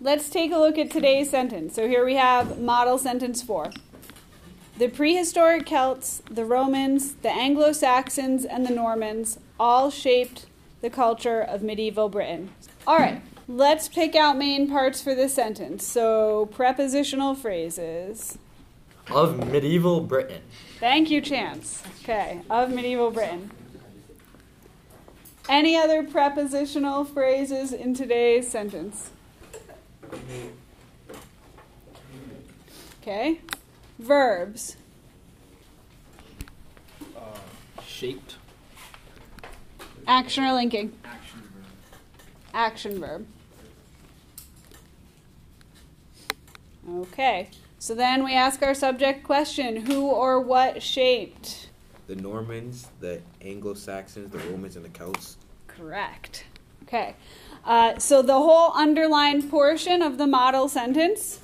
let's take a look at today's sentence. So here we have model sentence four. The prehistoric Celts, the Romans, the Anglo Saxons, and the Normans all shaped the culture of medieval Britain. All right, let's pick out main parts for this sentence. So, prepositional phrases. Of medieval Britain. Thank you, Chance. Okay, of medieval Britain. Any other prepositional phrases in today's sentence? Okay. Verbs. Uh, shaped. Action or linking? Action verb. Action verb. Okay. So then we ask our subject question who or what shaped? The Normans, the Anglo Saxons, the Romans, and the Celts. Correct. Okay. Uh, so the whole underlined portion of the model sentence,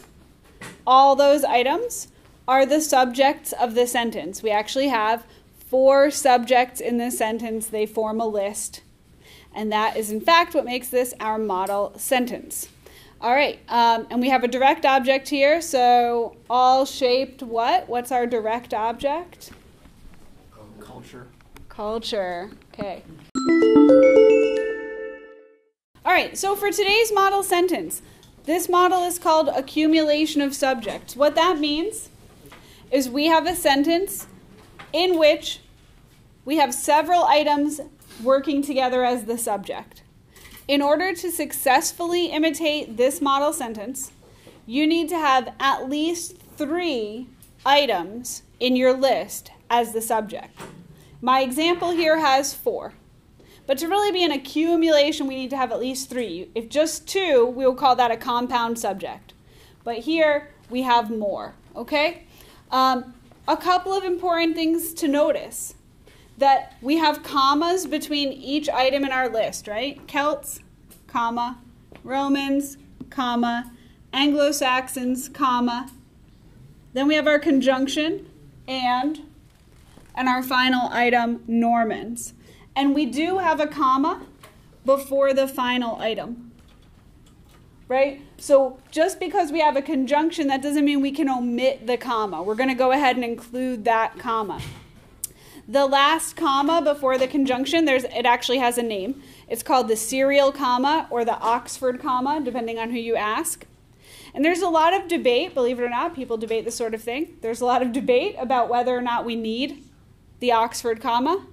all those items, are the subjects of the sentence. We actually have four subjects in this sentence, they form a list. And that is, in fact, what makes this our model sentence. All right, um, and we have a direct object here. So, all shaped what? What's our direct object? Culture. Culture. Okay. All right, so for today's model sentence, this model is called accumulation of subjects. What that means is we have a sentence in which we have several items working together as the subject. In order to successfully imitate this model sentence, you need to have at least three items in your list as the subject. My example here has four. But to really be an accumulation, we need to have at least three. If just two, we will call that a compound subject. But here we have more, okay? Um, a couple of important things to notice that we have commas between each item in our list, right? Celts, comma, Romans, comma, Anglo Saxons, comma. Then we have our conjunction, and, and our final item, Normans. And we do have a comma before the final item. Right? So just because we have a conjunction, that doesn't mean we can omit the comma. We're going to go ahead and include that comma. The last comma before the conjunction, there's it actually has a name. It's called the serial comma or the Oxford comma, depending on who you ask. And there's a lot of debate, believe it or not, people debate this sort of thing. There's a lot of debate about whether or not we need the Oxford comma.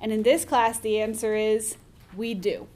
And in this class, the answer is we do.